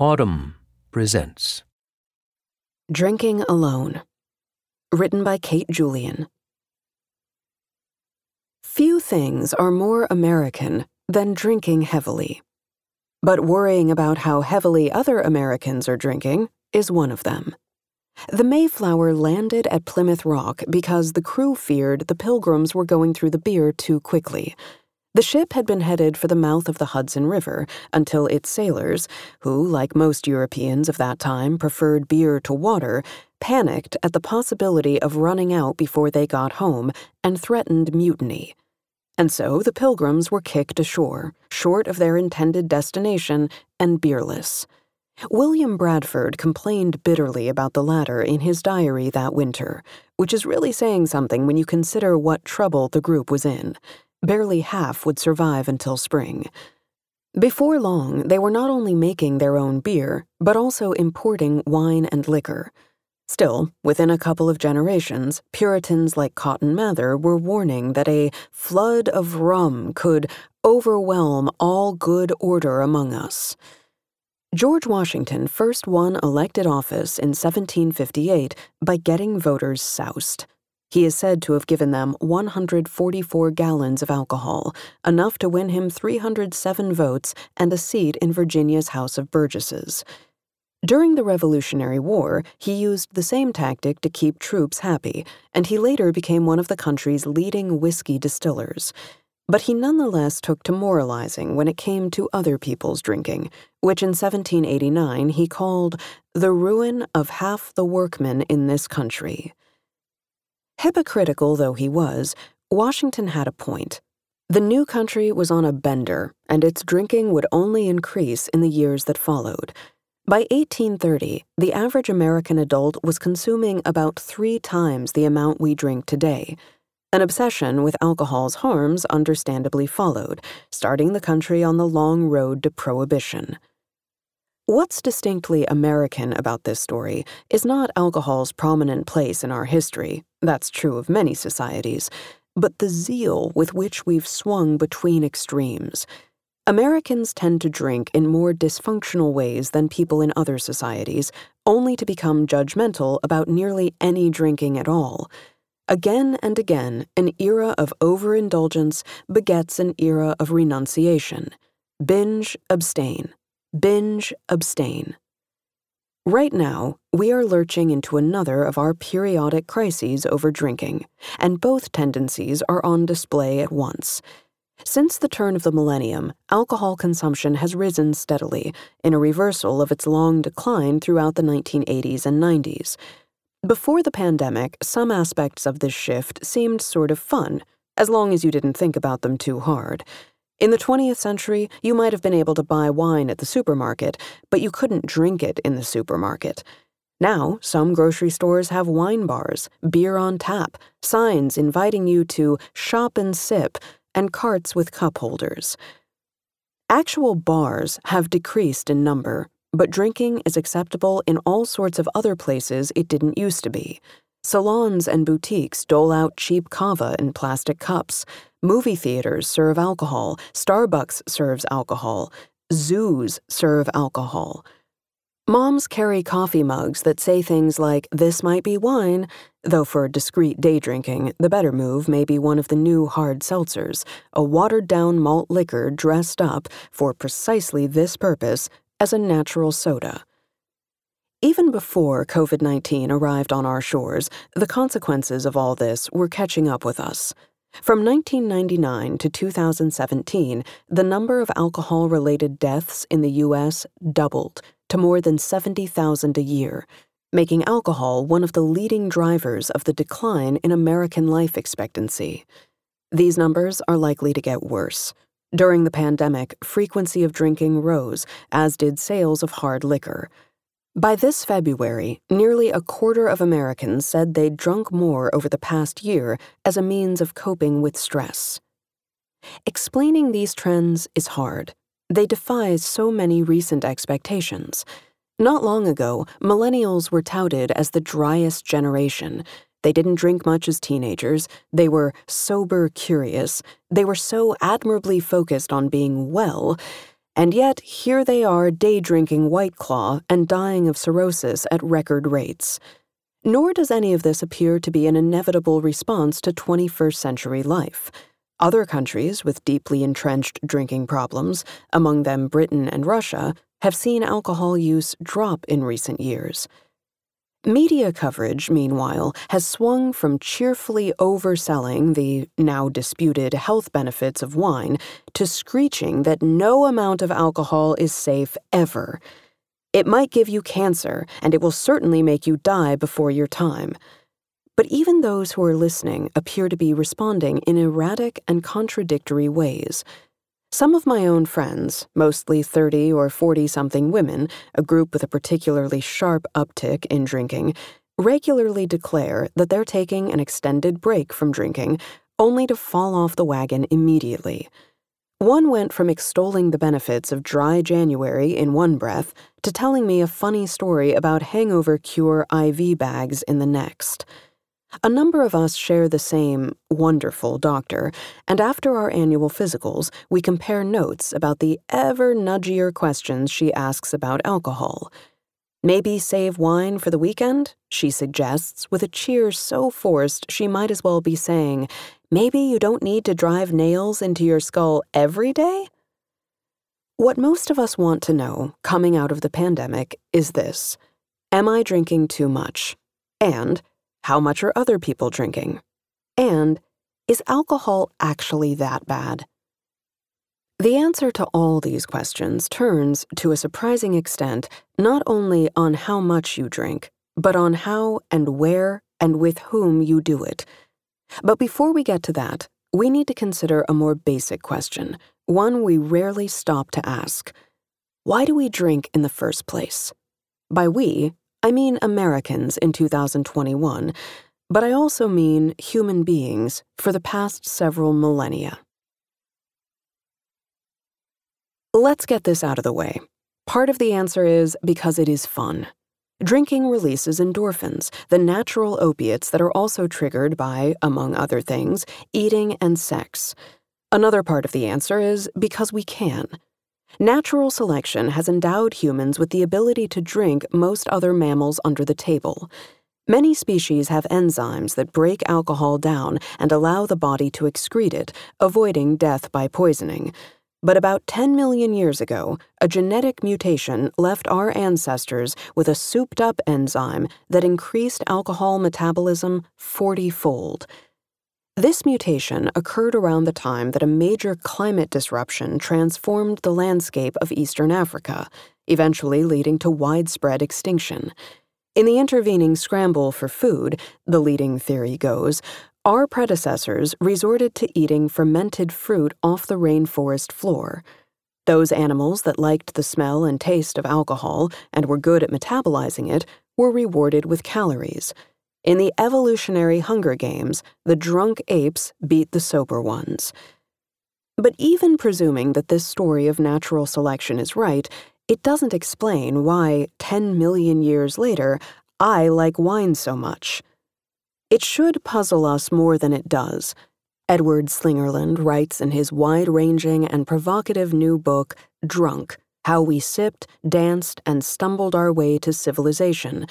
Audm presents Drinking Alone. Written by Kate Julian. Few things are more American than drinking heavily. But worrying about how heavily other Americans are drinking is one of them. The Mayflower landed at Plymouth Rock because the crew feared the pilgrims were going through the beer too quickly. The ship had been headed for the mouth of the Hudson River until its sailors, who, like most Europeans of that time, preferred beer to water, panicked at the possibility of running out before they got home and threatened mutiny. And so the pilgrims were kicked ashore, short of their intended destination and beerless. William Bradford complained bitterly about the latter in his diary that winter, which is really saying something when you consider what trouble the group was in. Barely half would survive until spring. Before long, they were not only making their own beer, but also importing wine and liquor. Still, within a couple of generations, Puritans like Cotton Mather were warning that a flood of rum could overwhelm all good order among us. George Washington first won elected office in 1758 by getting voters soused. He is said to have given them 144 gallons of alcohol, enough to win him 307 votes and a seat in Virginia's House of Burgesses. During the Revolutionary War, he used the same tactic to keep troops happy, and he later became one of the country's leading whiskey distillers. But he nonetheless took to moralizing when it came to other people's drinking, which in 1789 he called the ruin of half the workmen in this country. Hypocritical though he was, Washington had a point. The new country was on a bender, and its drinking would only increase in the years that followed. By 1830, the average American adult was consuming about three times the amount we drink today. An obsession with alcohol's harms understandably followed, starting the country on the long road to prohibition. What's distinctly American about this story is not alcohol's prominent place in our history, that's true of many societies, but the zeal with which we've swung between extremes. Americans tend to drink in more dysfunctional ways than people in other societies, only to become judgmental about nearly any drinking at all. Again and again, an era of overindulgence begets an era of renunciation. Binge, abstain binge, abstain. Right now, we are lurching into another of our periodic crises over drinking, and both tendencies are on display at once. Since the turn of the millennium, alcohol consumption has risen steadily, in a reversal of its long decline throughout the 1980s and 90s. Before the pandemic, some aspects of this shift seemed sort of fun, as long as you didn't think about them too hard. In the 20th century, you might have been able to buy wine at the supermarket, but you couldn't drink it in the supermarket. Now, some grocery stores have wine bars, beer on tap, signs inviting you to shop and sip, and carts with cup holders. Actual bars have decreased in number, but drinking is acceptable in all sorts of other places it didn't used to be. Salons and boutiques dole out cheap cava in plastic cups. Movie theaters serve alcohol. Starbucks serves alcohol. Zoos serve alcohol. Moms carry coffee mugs that say things like, This might be wine, though for discreet day drinking, the better move may be one of the new hard seltzers, a watered down malt liquor dressed up, for precisely this purpose, as a natural soda. Even before COVID 19 arrived on our shores, the consequences of all this were catching up with us. From 1999 to 2017, the number of alcohol related deaths in the U.S. doubled to more than 70,000 a year, making alcohol one of the leading drivers of the decline in American life expectancy. These numbers are likely to get worse. During the pandemic, frequency of drinking rose, as did sales of hard liquor. By this February, nearly a quarter of Americans said they'd drunk more over the past year as a means of coping with stress. Explaining these trends is hard. They defy so many recent expectations. Not long ago, millennials were touted as the driest generation. They didn't drink much as teenagers. They were sober curious. They were so admirably focused on being well And yet, here they are day drinking White Claw and dying of cirrhosis at record rates. Nor does any of this appear to be an inevitable response to 21st century life. Other countries with deeply entrenched drinking problems, among them Britain and Russia, have seen alcohol use drop in recent years. Media coverage, meanwhile, has swung from cheerfully overselling the now disputed health benefits of wine to screeching that no amount of alcohol is safe ever. It might give you cancer, and it will certainly make you die before your time. But even those who are listening appear to be responding in erratic and contradictory ways. Some of my own friends, mostly 30 or 40 something women, a group with a particularly sharp uptick in drinking, regularly declare that they're taking an extended break from drinking only to fall off the wagon immediately. One went from extolling the benefits of dry January in one breath to telling me a funny story about hangover cure IV bags in the next. A number of us share the same wonderful doctor, and after our annual physicals, we compare notes about the ever nudgier questions she asks about alcohol. Maybe save wine for the weekend, she suggests, with a cheer so forced she might as well be saying, Maybe you don't need to drive nails into your skull every day? What most of us want to know, coming out of the pandemic, is this Am I drinking too much? And, how much are other people drinking? And is alcohol actually that bad? The answer to all these questions turns, to a surprising extent, not only on how much you drink, but on how and where and with whom you do it. But before we get to that, we need to consider a more basic question, one we rarely stop to ask. Why do we drink in the first place? By we, I mean Americans in 2021, but I also mean human beings for the past several millennia. Let's get this out of the way. Part of the answer is because it is fun. Drinking releases endorphins, the natural opiates that are also triggered by, among other things, eating and sex. Another part of the answer is because we can. Natural selection has endowed humans with the ability to drink most other mammals under the table. Many species have enzymes that break alcohol down and allow the body to excrete it, avoiding death by poisoning. But about 10 million years ago, a genetic mutation left our ancestors with a souped up enzyme that increased alcohol metabolism 40 fold. This mutation occurred around the time that a major climate disruption transformed the landscape of eastern Africa, eventually leading to widespread extinction. In the intervening scramble for food, the leading theory goes, our predecessors resorted to eating fermented fruit off the rainforest floor. Those animals that liked the smell and taste of alcohol and were good at metabolizing it were rewarded with calories. In the evolutionary Hunger Games, the drunk apes beat the sober ones. But even presuming that this story of natural selection is right, it doesn't explain why, 10 million years later, I like wine so much. It should puzzle us more than it does. Edward Slingerland writes in his wide ranging and provocative new book, Drunk How We Sipped, Danced, and Stumbled Our Way to Civilization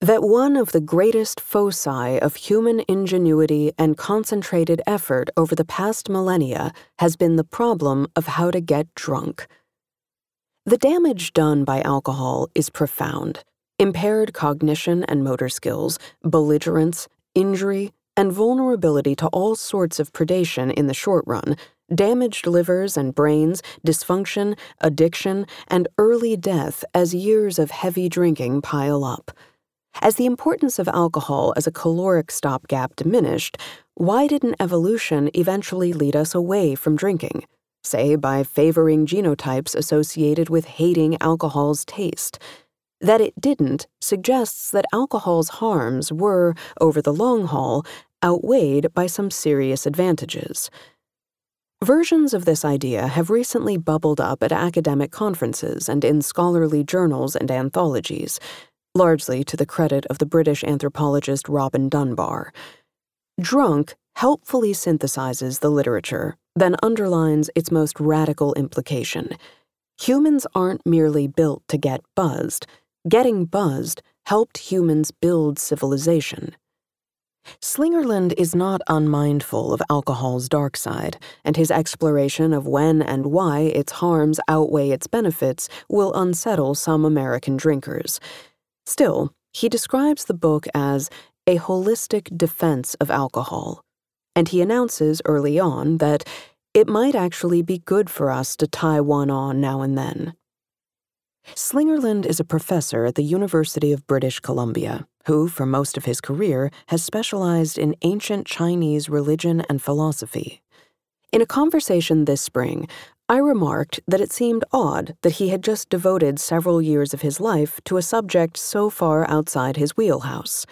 that one of the greatest foci of human ingenuity and concentrated effort over the past millennia has been the problem of how to get drunk. The damage done by alcohol is profound. Impaired cognition and motor skills, belligerence, injury, and vulnerability to all sorts of predation in the short run, damaged livers and brains, dysfunction, addiction, and early death as years of heavy drinking pile up. As the importance of alcohol as a caloric stopgap diminished, why didn't evolution eventually lead us away from drinking? Say, by favoring genotypes associated with hating alcohol's taste. That it didn't suggests that alcohol's harms were, over the long haul, outweighed by some serious advantages. Versions of this idea have recently bubbled up at academic conferences and in scholarly journals and anthologies largely to the credit of the British anthropologist Robin Dunbar. Drunk helpfully synthesizes the literature, then underlines its most radical implication. humans aren't merely built to get buzzed. Getting buzzed helped humans build civilization. Slingerland is not unmindful of alcohol's dark side, and his exploration of when and why its harms outweigh its benefits will unsettle some American drinkers. Still, he describes the book as a holistic defense of alcohol, and he announces early on that it might actually be good for us to tie one on now and then. Slingerland is a professor at the University of British Columbia who, for most of his career, has specialized in ancient Chinese religion and philosophy. In a conversation this spring, I remarked that it seemed odd that he had just devoted several years of his life to a subject so far outside his wheelhouse.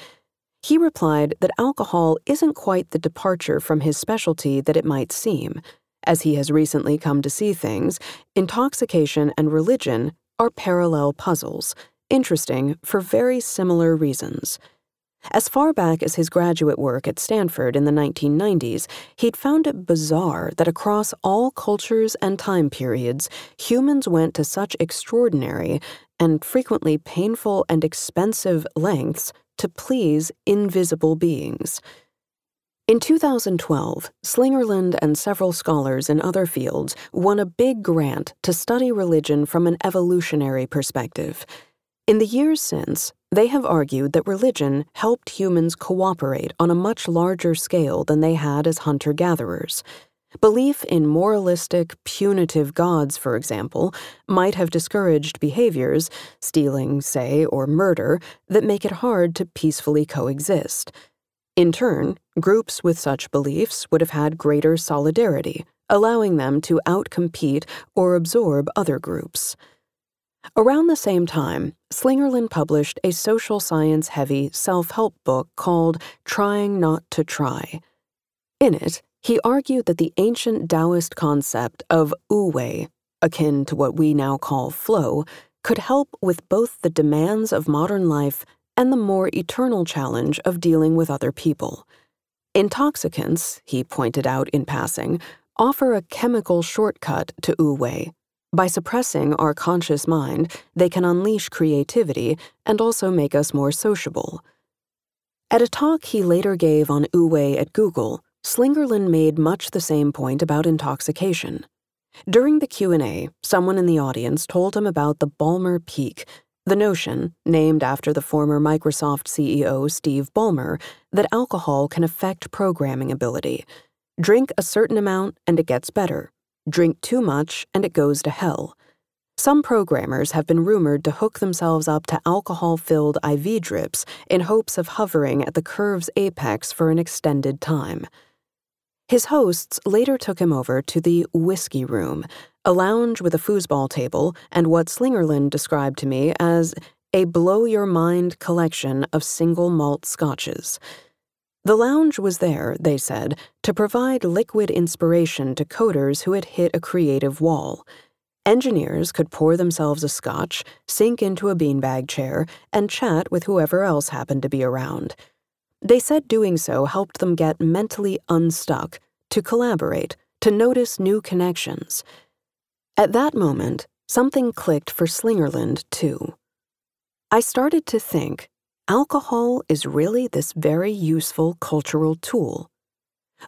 He replied that alcohol isn't quite the departure from his specialty that it might seem. As he has recently come to see things, intoxication and religion are parallel puzzles, interesting for very similar reasons. As far back as his graduate work at Stanford in the 1990s, he'd found it bizarre that across all cultures and time periods, humans went to such extraordinary and frequently painful and expensive lengths to please invisible beings. In 2012, Slingerland and several scholars in other fields won a big grant to study religion from an evolutionary perspective. In the years since, they have argued that religion helped humans cooperate on a much larger scale than they had as hunter gatherers. Belief in moralistic, punitive gods, for example, might have discouraged behaviors, stealing, say, or murder, that make it hard to peacefully coexist. In turn, groups with such beliefs would have had greater solidarity, allowing them to outcompete or absorb other groups. Around the same time, Slingerland published a social science heavy self help book called Trying Not to Try. In it, he argued that the ancient Taoist concept of wu wei, akin to what we now call flow, could help with both the demands of modern life and the more eternal challenge of dealing with other people. Intoxicants, he pointed out in passing, offer a chemical shortcut to wu wei by suppressing our conscious mind, they can unleash creativity and also make us more sociable. At a talk he later gave on wu wei at Google, Slingerland made much the same point about intoxication. During the Q&A, someone in the audience told him about the Ballmer Peak, the notion, named after the former Microsoft CEO Steve Ballmer, that alcohol can affect programming ability. Drink a certain amount and it gets better. Drink too much and it goes to hell. Some programmers have been rumored to hook themselves up to alcohol filled IV drips in hopes of hovering at the curve's apex for an extended time. His hosts later took him over to the Whiskey Room, a lounge with a foosball table and what Slingerland described to me as a blow your mind collection of single malt scotches. The lounge was there, they said, to provide liquid inspiration to coders who had hit a creative wall. Engineers could pour themselves a scotch, sink into a beanbag chair, and chat with whoever else happened to be around. They said doing so helped them get mentally unstuck, to collaborate, to notice new connections. At that moment, something clicked for Slingerland, too. I started to think alcohol is really this very useful cultural tool.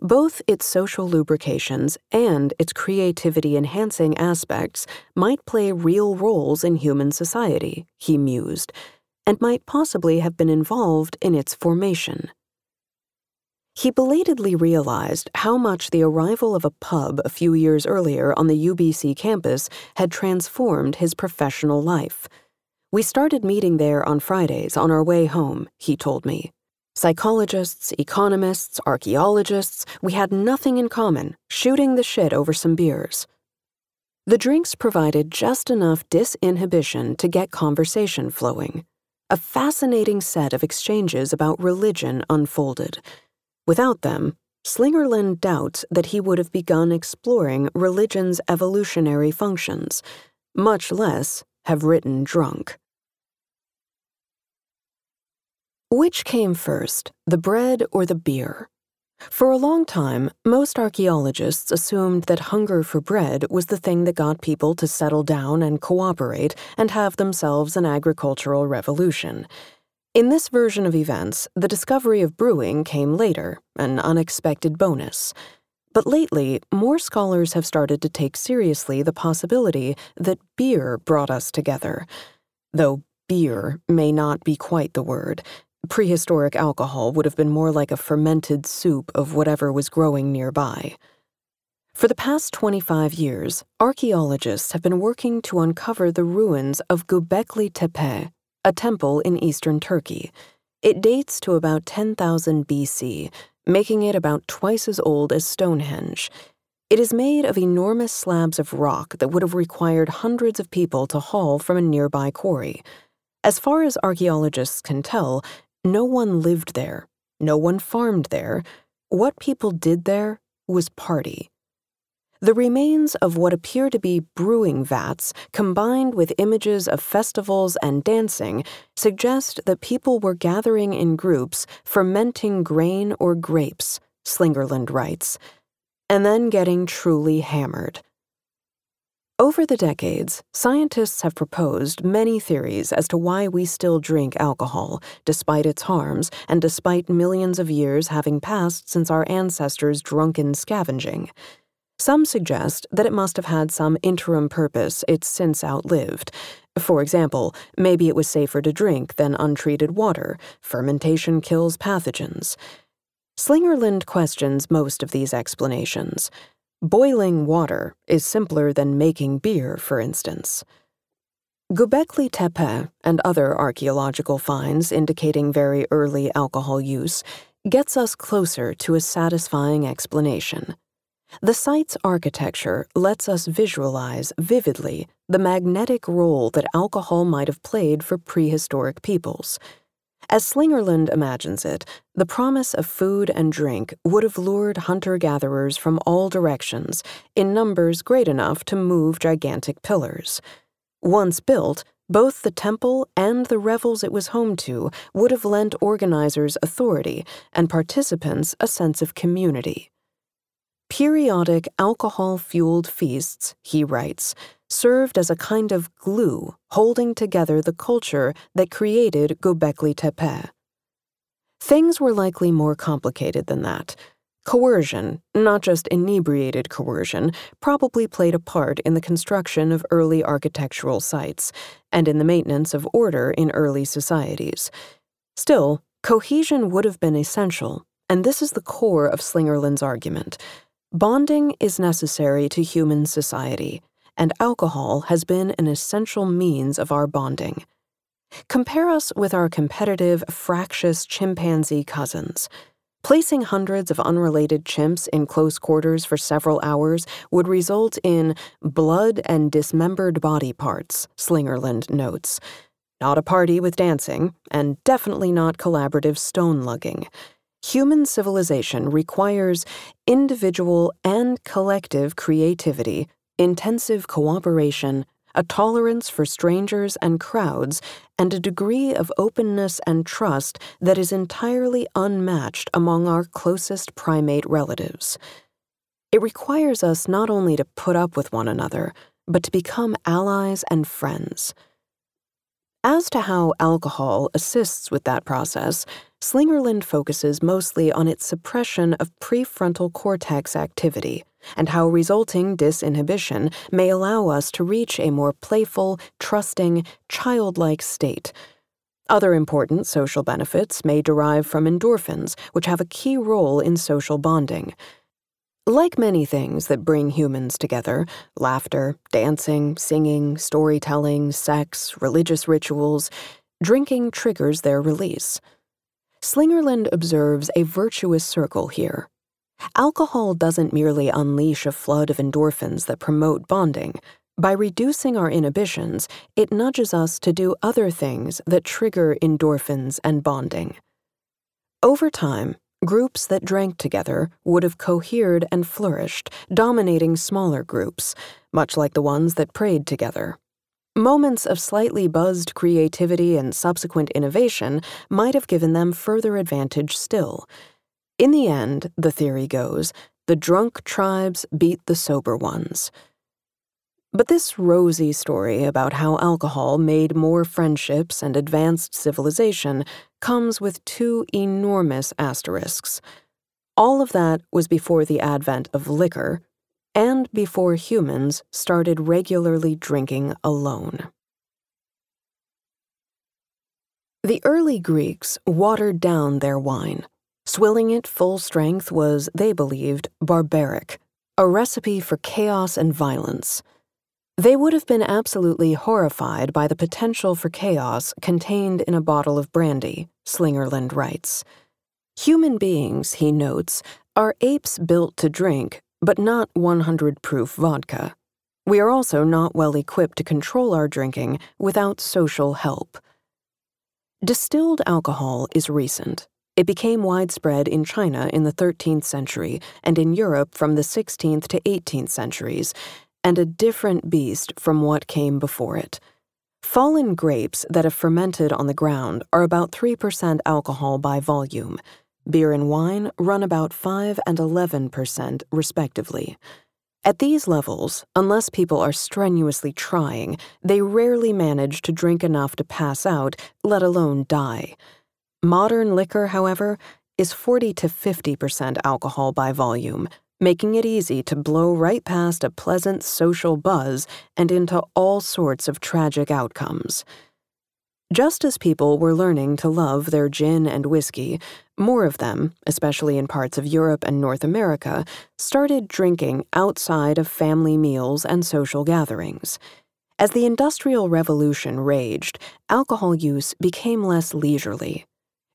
Both its social lubrications and its creativity enhancing aspects might play real roles in human society, he mused, and might possibly have been involved in its formation. He belatedly realized how much the arrival of a pub a few years earlier on the UBC campus had transformed his professional life. We started meeting there on Fridays on our way home, he told me. Psychologists, economists, archaeologists, we had nothing in common, shooting the shit over some beers. The drinks provided just enough disinhibition to get conversation flowing. A fascinating set of exchanges about religion unfolded. Without them, Slingerland doubts that he would have begun exploring religion's evolutionary functions, much less have written drunk. Which came first, the bread or the beer? For a long time, most archaeologists assumed that hunger for bread was the thing that got people to settle down and cooperate and have themselves an agricultural revolution. In this version of events, the discovery of brewing came later, an unexpected bonus. But lately, more scholars have started to take seriously the possibility that beer brought us together. Though beer may not be quite the word, Prehistoric alcohol would have been more like a fermented soup of whatever was growing nearby. For the past 25 years, archaeologists have been working to uncover the ruins of Göbekli Tepe, a temple in eastern Turkey. It dates to about 10,000 BC, making it about twice as old as Stonehenge. It is made of enormous slabs of rock that would have required hundreds of people to haul from a nearby quarry. As far as archaeologists can tell, no one lived there, no one farmed there. What people did there was party. The remains of what appear to be brewing vats, combined with images of festivals and dancing, suggest that people were gathering in groups, fermenting grain or grapes, Slingerland writes, and then getting truly hammered. Over the decades, scientists have proposed many theories as to why we still drink alcohol, despite its harms and despite millions of years having passed since our ancestors' drunken scavenging. Some suggest that it must have had some interim purpose it's since outlived. For example, maybe it was safer to drink than untreated water. Fermentation kills pathogens. Slingerland questions most of these explanations. Boiling water is simpler than making beer, for instance. Göbekli Tepe and other archaeological finds indicating very early alcohol use gets us closer to a satisfying explanation. The site's architecture lets us visualize vividly the magnetic role that alcohol might have played for prehistoric peoples. As Slingerland imagines it, the promise of food and drink would have lured hunter gatherers from all directions in numbers great enough to move gigantic pillars. Once built, both the temple and the revels it was home to would have lent organizers authority and participants a sense of community. Periodic alcohol fueled feasts, he writes, served as a kind of glue holding together the culture that created Göbekli Tepe. Things were likely more complicated than that. Coercion, not just inebriated coercion, probably played a part in the construction of early architectural sites and in the maintenance of order in early societies. Still, cohesion would have been essential, and this is the core of Slingerland's argument. Bonding is necessary to human society and alcohol has been an essential means of our bonding. Compare us with our competitive, fractious chimpanzee cousins. Placing hundreds of unrelated chimps in close quarters for several hours would result in blood and dismembered body parts, Slingerland notes. Not a party with dancing, and definitely not collaborative stone lugging. Human civilization requires individual and collective creativity intensive cooperation, a tolerance for strangers and crowds, and a degree of openness and trust that is entirely unmatched among our closest primate relatives. It requires us not only to put up with one another, but to become allies and friends. As to how alcohol assists with that process, Slingerland focuses mostly on its suppression of prefrontal cortex activity and how resulting disinhibition may allow us to reach a more playful, trusting, childlike state. Other important social benefits may derive from endorphins, which have a key role in social bonding. Like many things that bring humans together laughter, dancing, singing, storytelling, sex, religious rituals drinking triggers their release. Slingerland observes a virtuous circle here. Alcohol doesn't merely unleash a flood of endorphins that promote bonding. By reducing our inhibitions, it nudges us to do other things that trigger endorphins and bonding. Over time, groups that drank together would have cohered and flourished, dominating smaller groups, much like the ones that prayed together. Moments of slightly buzzed creativity and subsequent innovation might have given them further advantage still. In the end, the theory goes, the drunk tribes beat the sober ones. But this rosy story about how alcohol made more friendships and advanced civilization comes with two enormous asterisks. All of that was before the advent of liquor, and before humans started regularly drinking alone. The early Greeks watered down their wine. Swilling it full strength was, they believed, barbaric, a recipe for chaos and violence. They would have been absolutely horrified by the potential for chaos contained in a bottle of brandy, Slingerland writes. Human beings, he notes, are apes built to drink, but not 100 proof vodka. We are also not well equipped to control our drinking without social help. Distilled alcohol is recent. It became widespread in China in the 13th century and in Europe from the 16th to 18th centuries, and a different beast from what came before it. Fallen grapes that have fermented on the ground are about 3% alcohol by volume. Beer and wine run about 5 and 11%, respectively. At these levels, unless people are strenuously trying, they rarely manage to drink enough to pass out, let alone die. Modern liquor, however, is 40 to 50% alcohol by volume, making it easy to blow right past a pleasant social buzz and into all sorts of tragic outcomes. Just as people were learning to love their gin and whiskey, more of them, especially in parts of Europe and North America, started drinking outside of family meals and social gatherings. As the Industrial Revolution raged, alcohol use became less leisurely.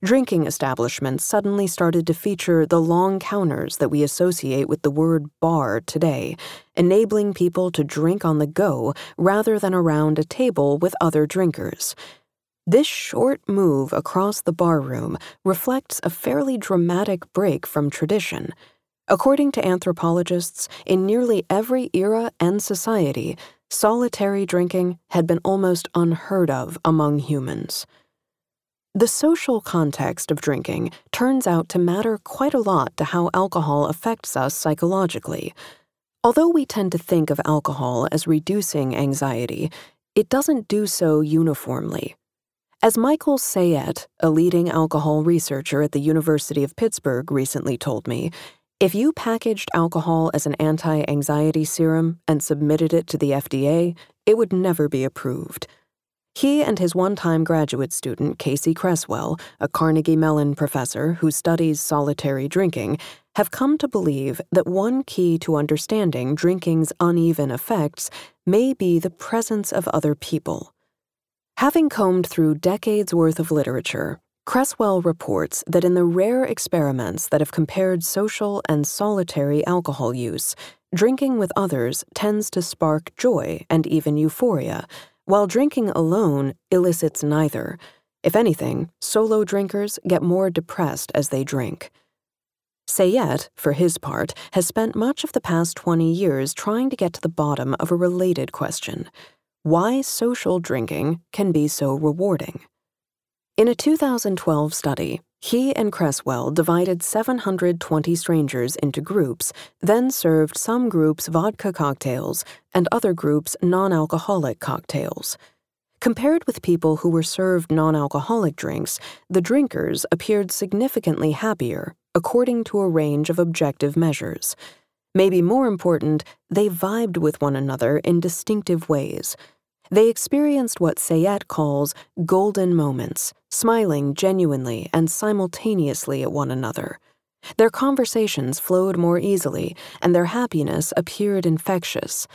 Drinking establishments suddenly started to feature the long counters that we associate with the word bar today, enabling people to drink on the go rather than around a table with other drinkers. This short move across the barroom reflects a fairly dramatic break from tradition. According to anthropologists, in nearly every era and society, solitary drinking had been almost unheard of among humans. The social context of drinking turns out to matter quite a lot to how alcohol affects us psychologically. Although we tend to think of alcohol as reducing anxiety, it doesn't do so uniformly. As Michael Sayette, a leading alcohol researcher at the University of Pittsburgh, recently told me, if you packaged alcohol as an anti anxiety serum and submitted it to the FDA, it would never be approved. He and his one time graduate student, Kasey Creswell, a Carnegie Mellon professor who studies solitary drinking, have come to believe that one key to understanding drinking's uneven effects may be the presence of other people. Having combed through decades worth of literature, Cresswell reports that in the rare experiments that have compared social and solitary alcohol use, drinking with others tends to spark joy and even euphoria while drinking alone elicits neither. If anything, solo drinkers get more depressed as they drink. Sayette, for his part, has spent much of the past 20 years trying to get to the bottom of a related question why social drinking can be so rewarding. In a 2012 study, he and Creswell divided 720 strangers into groups, then served some groups vodka cocktails and other groups non alcoholic cocktails. Compared with people who were served non alcoholic drinks, the drinkers appeared significantly happier, according to a range of objective measures. Maybe more important, they vibed with one another in distinctive ways. They experienced what Sayette calls golden moments, smiling genuinely and simultaneously at one another. Their conversations flowed more easily, and their happiness appeared infectious.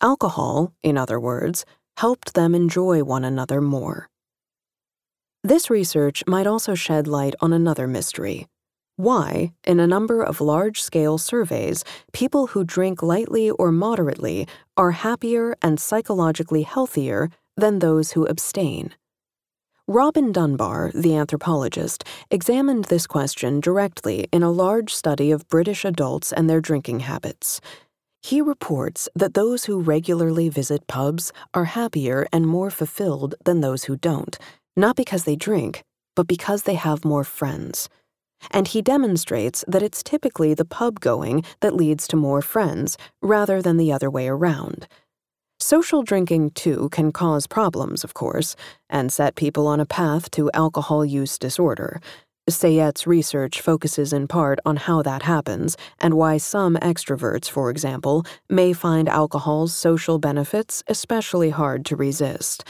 Alcohol, in other words, helped them enjoy one another more. This research might also shed light on another mystery why, in a number of large scale surveys, people who drink lightly or moderately are happier and psychologically healthier than those who abstain. Robin Dunbar, the anthropologist, examined this question directly in a large study of British adults and their drinking habits. He reports that those who regularly visit pubs are happier and more fulfilled than those who don't, not because they drink, but because they have more friends. And he demonstrates that it's typically the pub going that leads to more friends rather than the other way around. Social drinking, too, can cause problems, of course, and set people on a path to alcohol use disorder. Sayette's research focuses in part on how that happens and why some extroverts, for example, may find alcohol's social benefits especially hard to resist.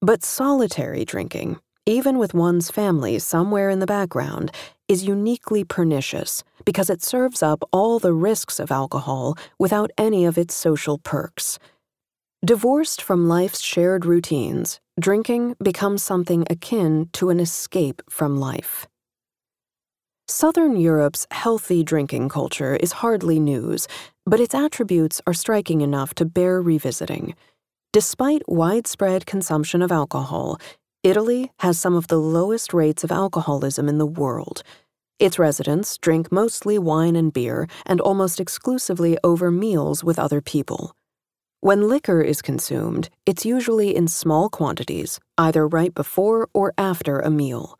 But solitary drinking, even with one's family somewhere in the background, is uniquely pernicious because it serves up all the risks of alcohol without any of its social perks. Divorced from life's shared routines, drinking becomes something akin to an escape from life. Southern Europe's healthy drinking culture is hardly news, but its attributes are striking enough to bear revisiting. Despite widespread consumption of alcohol, Italy has some of the lowest rates of alcoholism in the world. Its residents drink mostly wine and beer and almost exclusively over meals with other people. When liquor is consumed, it's usually in small quantities, either right before or after a meal.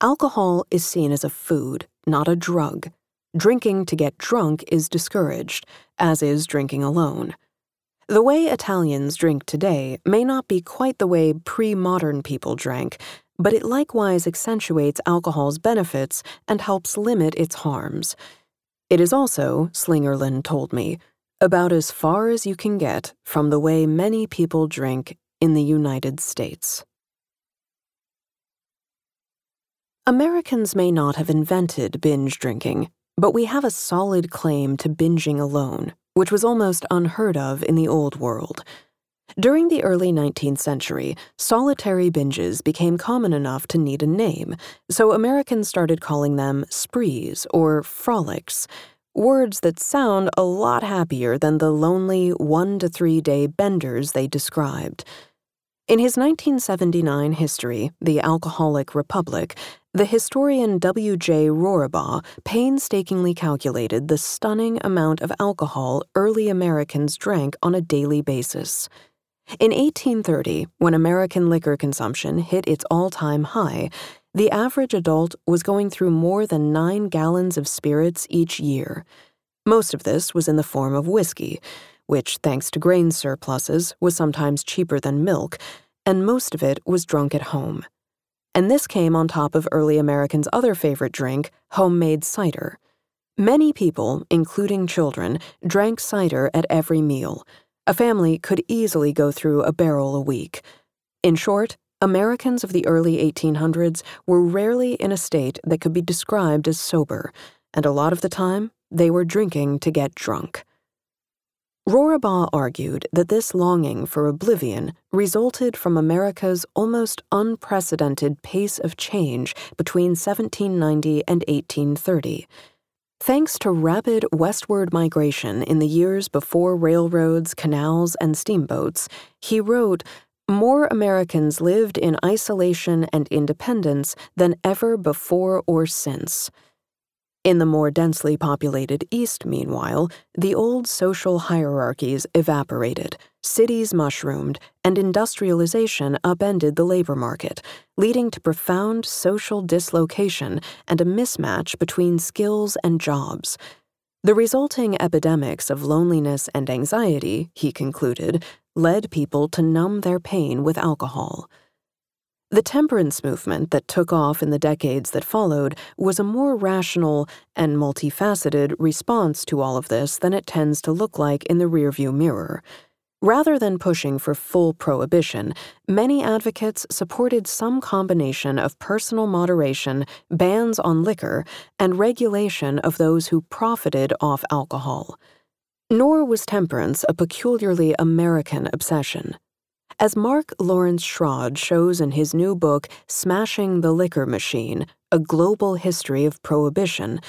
Alcohol is seen as a food, not a drug. Drinking to get drunk is discouraged, as is drinking alone. The way Italians drink today may not be quite the way pre modern people drank, but it likewise accentuates alcohol's benefits and helps limit its harms. It is also, Slingerland told me, about as far as you can get from the way many people drink in the United States. Americans may not have invented binge drinking, but we have a solid claim to binging alone, which was almost unheard of in the Old World. During the early 19th century, solitary binges became common enough to need a name, so Americans started calling them sprees or frolics, words that sound a lot happier than the lonely one to three day benders they described. In his 1979 history, The Alcoholic Republic, the historian W.J. Rorabaugh painstakingly calculated the stunning amount of alcohol early Americans drank on a daily basis. In 1830, when American liquor consumption hit its all time high, the average adult was going through more than nine gallons of spirits each year. Most of this was in the form of whiskey, which, thanks to grain surpluses, was sometimes cheaper than milk, and most of it was drunk at home and this came on top of early Americans' other favorite drink, homemade cider. Many people, including children, drank cider at every meal. A family could easily go through a barrel a week. In short, Americans of the early 1800s were rarely in a state that could be described as sober, and a lot of the time, they were drinking to get drunk. Rorabaugh argued that this longing for oblivion resulted from America's almost unprecedented pace of change between 1790 and 1830. Thanks to rapid westward migration in the years before railroads, canals, and steamboats, he wrote, More Americans lived in isolation and independence than ever before or since. In the more densely populated East, meanwhile, the old social hierarchies evaporated, cities mushroomed, and industrialization upended the labor market, leading to profound social dislocation and a mismatch between skills and jobs. The resulting epidemics of loneliness and anxiety, he concluded, led people to numb their pain with alcohol. The temperance movement that took off in the decades that followed was a more rational and multifaceted response to all of this than it tends to look like in the rearview mirror. Rather than pushing for full prohibition, many advocates supported some combination of personal moderation, bans on liquor, and regulation of those who profited off alcohol. Nor was temperance a peculiarly American obsession. As Mark Lawrence Schrad shows in his new book, Smashing the Liquor Machine A Global History of Prohibition,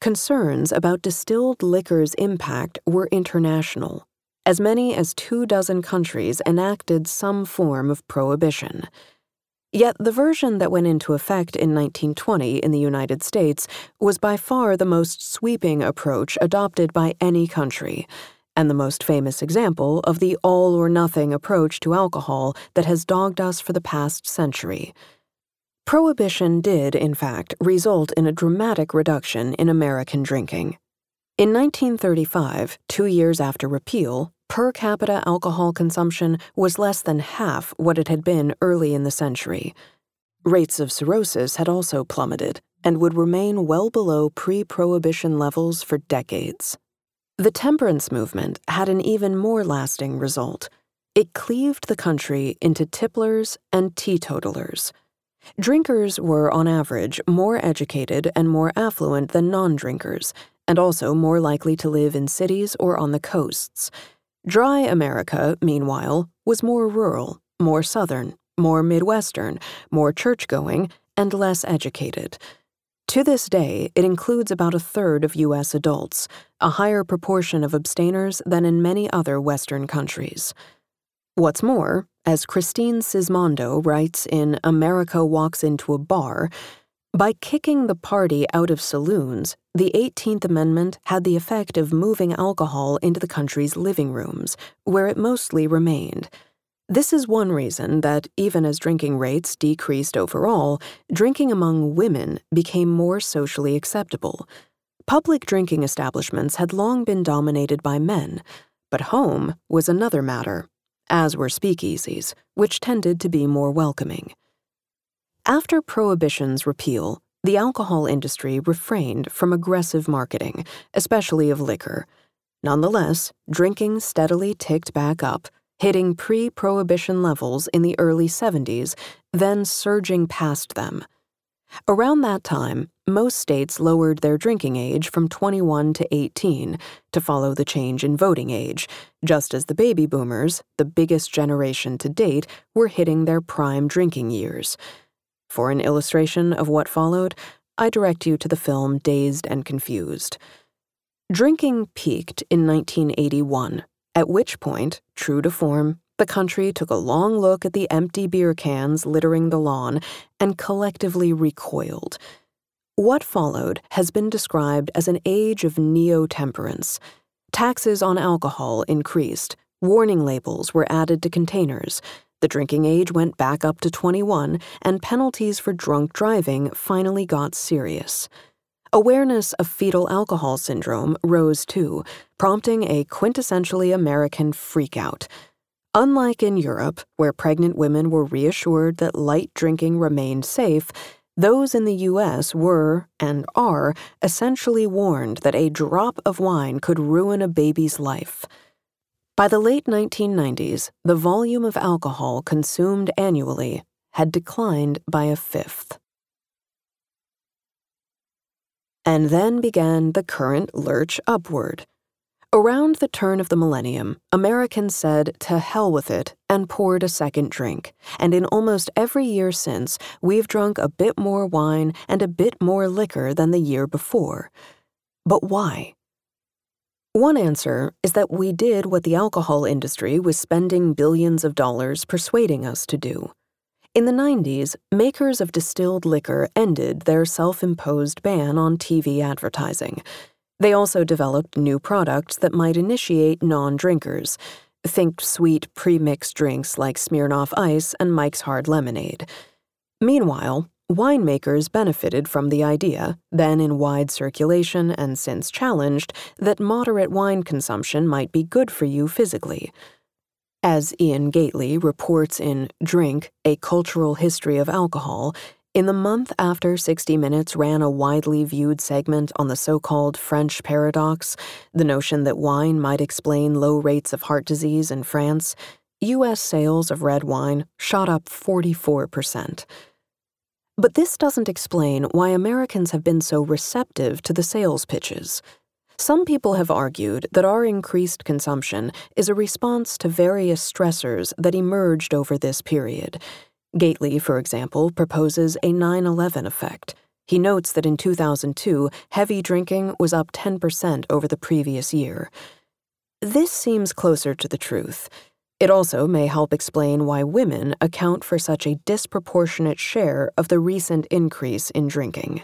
concerns about distilled liquor's impact were international. As many as two dozen countries enacted some form of prohibition. Yet the version that went into effect in 1920 in the United States was by far the most sweeping approach adopted by any country and the most famous example of the all or nothing approach to alcohol that has dogged us for the past century. Prohibition did, in fact, result in a dramatic reduction in American drinking. In 1935, two years after repeal, per capita alcohol consumption was less than half what it had been early in the century. Rates of cirrhosis had also plummeted and would remain well below pre prohibition levels for decades. The temperance movement had an even more lasting result. It cleaved the country into tipplers and teetotalers. Drinkers were, on average, more educated and more affluent than non drinkers, and also more likely to live in cities or on the coasts. Dry America, meanwhile, was more rural, more southern, more Midwestern, more church going, and less educated. To this day, it includes about a third of U.S. adults, a higher proportion of abstainers than in many other Western countries. What's more, as Christine Sismondo writes in America Walks into a Bar, by kicking the party out of saloons, the 18th Amendment had the effect of moving alcohol into the country's living rooms, where it mostly remained. This is one reason that, even as drinking rates decreased overall, drinking among women became more socially acceptable. Public drinking establishments had long been dominated by men, but home was another matter as were speakeasies, which tended to be more welcoming. After Prohibition's repeal, the alcohol industry refrained from aggressive marketing, especially of liquor. Nonetheless, drinking steadily ticked back up, hitting pre prohibition levels in the early 70s, then surging past them. Around that time, most states lowered their drinking age from 21 to 18 to follow the change in voting age, just as the baby boomers, the biggest generation to date, were hitting their prime drinking years. For an illustration of what followed, I direct you to the film Dazed and Confused. Drinking peaked in 1981, at which point, true to form, the country took a long look at the empty beer cans littering the lawn and collectively recoiled. What followed has been described as an age of neo temperance. Taxes on alcohol increased, warning labels were added to containers, the drinking age went back up to 21, and penalties for drunk driving finally got serious. Awareness of fetal alcohol syndrome rose too, prompting a quintessentially American freakout. Unlike in Europe, where pregnant women were reassured that light drinking remained safe, those in the US were, and are, essentially warned that a drop of wine could ruin a baby's life. By the late 1990s, the volume of alcohol consumed annually had declined by a fifth. And then began the current lurch upward. Around the turn of the millennium, Americans said to hell with it and poured a second drink. And in almost every year since, we've drunk a bit more wine and a bit more liquor than the year before. But why? One answer is that we did what the alcohol industry was spending billions of dollars persuading us to do. In the 90s, makers of distilled liquor ended their self imposed ban on TV advertising they also developed new products that might initiate non drinkers. Think sweet pre mixed drinks like Smirnoff Ice and Mike's Hard Lemonade. Meanwhile, winemakers benefited from the idea, then in wide circulation and since challenged, that moderate wine consumption might be good for you physically. As Iain Gately reports in Drink A Cultural History of Alcohol, in the month after 60 Minutes ran a widely viewed segment on the so called French paradox, the notion that wine might explain low rates of heart disease in France, U.S. sales of red wine shot up 44%. But this doesn't explain why Americans have been so receptive to the sales pitches. Some people have argued that our increased consumption is a response to various stressors that emerged over this period Gately, for example, proposes a 9 11 effect. He notes that in 2002, heavy drinking was up 10% over the previous year. This seems closer to the truth. It also may help explain why women account for such a disproportionate share of the recent increase in drinking.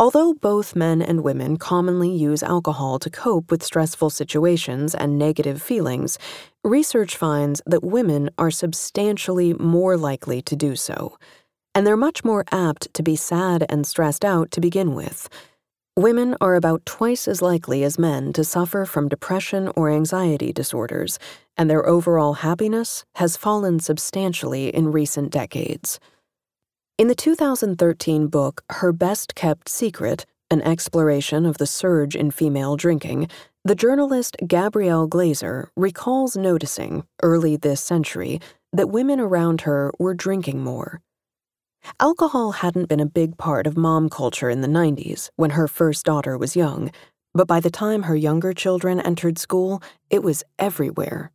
Although both men and women commonly use alcohol to cope with stressful situations and negative feelings, research finds that women are substantially more likely to do so. and they're much more apt to be sad and stressed out to begin with. Women are about twice as likely as men to suffer from depression or anxiety disorders, and their overall happiness has fallen substantially in recent decades. In the 2013 book Her Best Kept Secret An Exploration of the Surge in Female Drinking, the journalist Gabrielle Glaser recalls noticing, early this century, that women around her were drinking more. Alcohol hadn't been a big part of mom culture in the 90s when her first daughter was young, but by the time her younger children entered school, it was everywhere.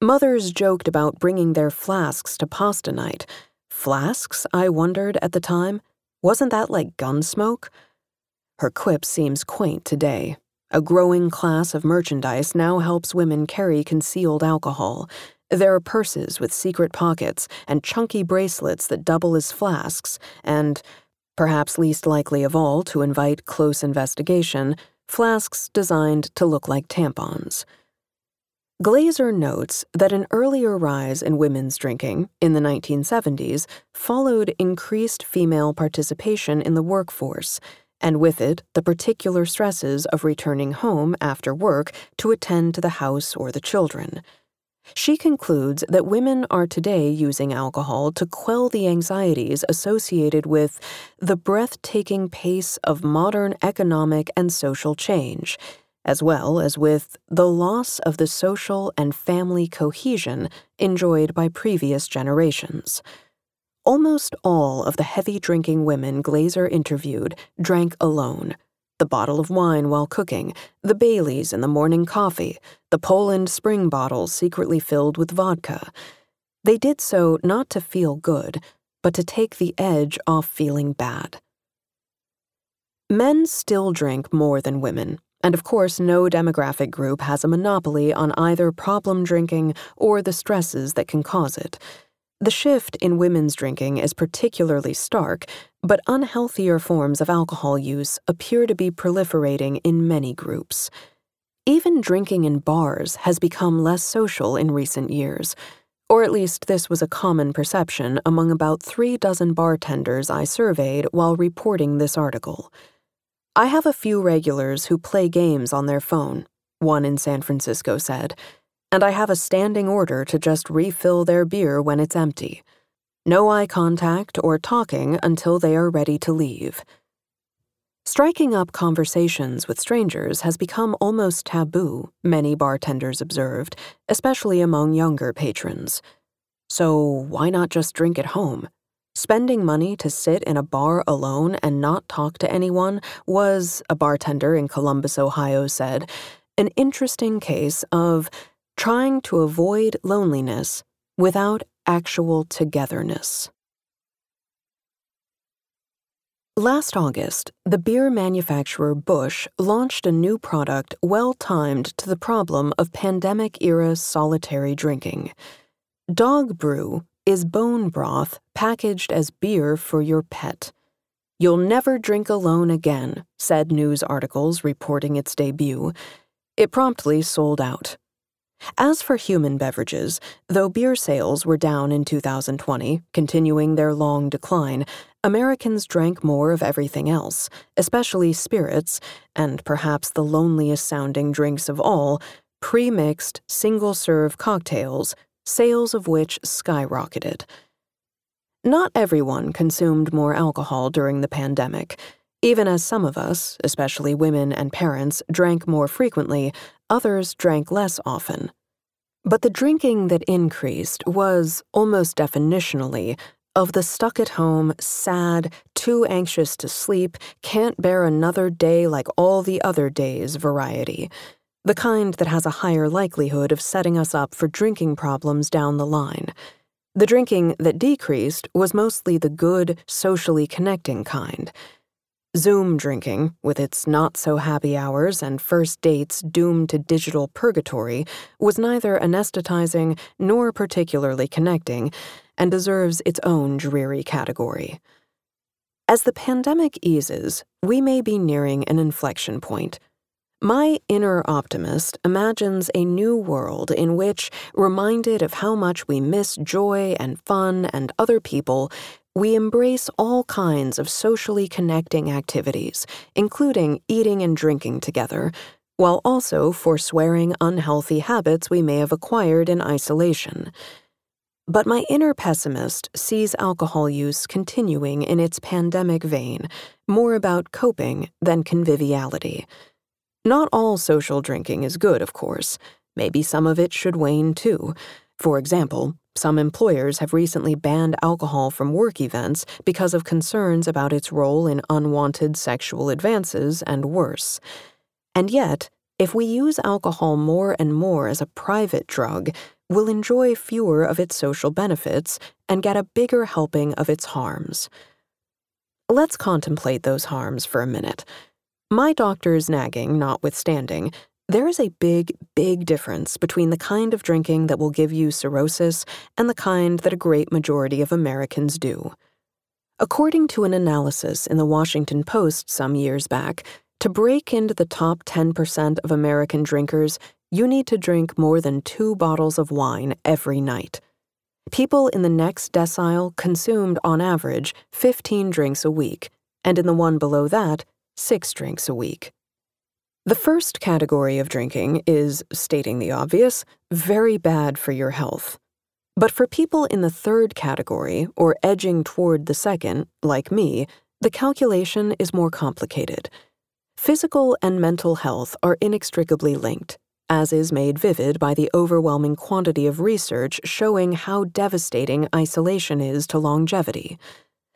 Mothers joked about bringing their flasks to pasta night. Flasks, I wondered at the time? Wasn't that like gun smoke? Her quip seems quaint today. A growing class of merchandise now helps women carry concealed alcohol, there are purses with secret pockets and chunky bracelets that double as flasks, and, perhaps least likely of all to invite close investigation, flasks designed to look like tampons. Glaser notes that an earlier rise in women's drinking in the 1970s followed increased female participation in the workforce, and with it, the particular stresses of returning home after work to attend to the house or the children. She concludes that women are today using alcohol to quell the anxieties associated with the breathtaking pace of modern economic and social change, as well as with the loss of the social and family cohesion enjoyed by previous generations. Almost all of the heavy drinking women Glaser interviewed drank alone the bottle of wine while cooking, the Baileys in the morning coffee, the Poland spring bottles secretly filled with vodka. They did so not to feel good, but to take the edge off feeling bad. Men still drink more than women, and of course, no demographic group has a monopoly on either problem drinking or the stresses that can cause it. The shift in women's drinking is particularly stark, but unhealthier forms of alcohol use appear to be proliferating in many groups. Even drinking in bars has become less social in recent years, or at least this was a common perception among about three dozen bartenders I surveyed while reporting this article. I have a few regulars who play games on their phone, one in San Francisco said and I have a standing order to just refill their beer when it's empty. No eye contact or talking until they are ready to leave. Striking up conversations with strangers has become almost taboo, many bartenders observed, especially among younger patrons. So, why not just drink at home? Spending money to sit in a bar alone and not talk to anyone was, a bartender in Columbus, Ohio said, an interesting case of trying to avoid loneliness without actual togetherness. Last August, the beer manufacturer Busch launched a new product well timed to the problem of pandemic era solitary drinking. Dog Brew is bone broth packaged as beer for your pet. You'll never drink alone again, said news articles reporting its debut. It promptly sold out. As for human beverages, though beer sales were down in 2020, continuing their long decline, Americans drank more of everything else, especially spirits, and perhaps the loneliest sounding drinks of all, pre mixed, single serve cocktails, sales of which skyrocketed. Not everyone consumed more alcohol during the pandemic. Even as some of us, especially women and parents, drank more frequently, others drank less often. But the drinking that increased was, almost definitionally, of the stuck at home, sad, too anxious to sleep, can't bear another day like all the other days variety. The kind that has a higher likelihood of setting us up for drinking problems down the line. The drinking that decreased was mostly the good, socially connecting kind. Zoom drinking, with its not so happy hours and first dates doomed to digital purgatory, was neither anesthetizing nor particularly connecting, and deserves its own dreary category. As the pandemic eases, we may be nearing an inflection point. My inner optimist imagines a new world in which, reminded of how much we miss joy and fun and other people, we embrace all kinds of socially connecting activities, including eating and drinking together, while also forswearing unhealthy habits we may have acquired in isolation. But my inner pessimist sees alcohol use continuing in its pandemic vein, more about coping than conviviality. Not all social drinking is good, of course. Maybe some of it should wane too. For example, some employers have recently banned alcohol from work events because of concerns about its role in unwanted sexual advances and worse. And yet, if we use alcohol more and more as a private drug, we'll enjoy fewer of its social benefits and get a bigger helping of its harms. Let's contemplate those harms for a minute. My doctor's nagging notwithstanding, there is a big, big difference between the kind of drinking that will give you cirrhosis and the kind that a great majority of Americans do. According to an analysis in the Washington Post some years back, to break into the top 10% of American drinkers, you need to drink more than two bottles of wine every night. People in the next decile consumed, on average, 15 drinks a week, and in the one below that, six drinks a week. The first category of drinking is, stating the obvious, very bad for your health. But for people in the third category, or edging toward the second, like me, the calculation is more complicated. Physical and mental health are inextricably linked, as is made vivid by the overwhelming quantity of research showing how devastating isolation is to longevity.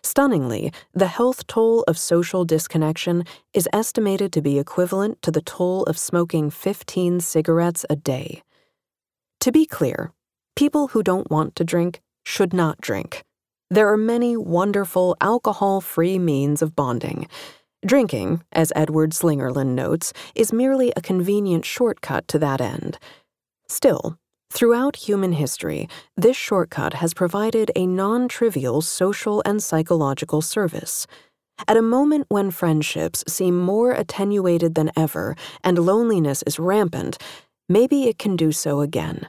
Stunningly, the health toll of social disconnection is estimated to be equivalent to the toll of smoking 15 cigarettes a day. To be clear, people who don't want to drink should not drink. There are many wonderful alcohol free means of bonding. Drinking, as Edward Slingerland notes, is merely a convenient shortcut to that end. Still, Throughout human history, this shortcut has provided a non trivial social and psychological service. At a moment when friendships seem more attenuated than ever and loneliness is rampant, maybe it can do so again.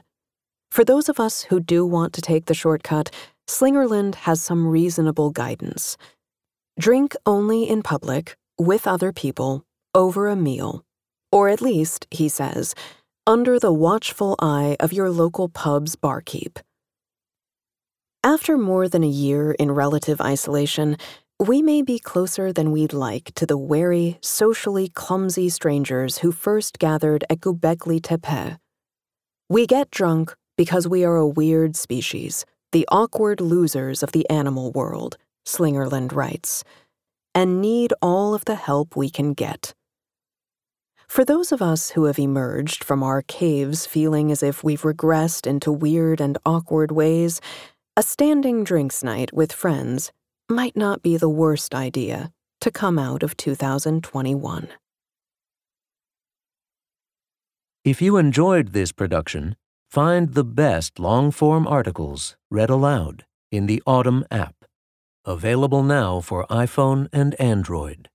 For those of us who do want to take the shortcut, Slingerland has some reasonable guidance. Drink only in public, with other people, over a meal. Or at least, he says, under the watchful eye of your local pub's barkeep. After more than a year in relative isolation, we may be closer than we'd like to the wary, socially clumsy strangers who first gathered at Göbekli Tepe. We get drunk because we are a weird species, the awkward losers of the animal world, Slingerland writes, and need all of the help we can get. For those of us who have emerged from our caves feeling as if we've regressed into weird and awkward ways, a standing drinks night with friends might not be the worst idea to come out of 2021. If you enjoyed this production, find the best long form articles read aloud in the Audm app, available now for iPhone and Android.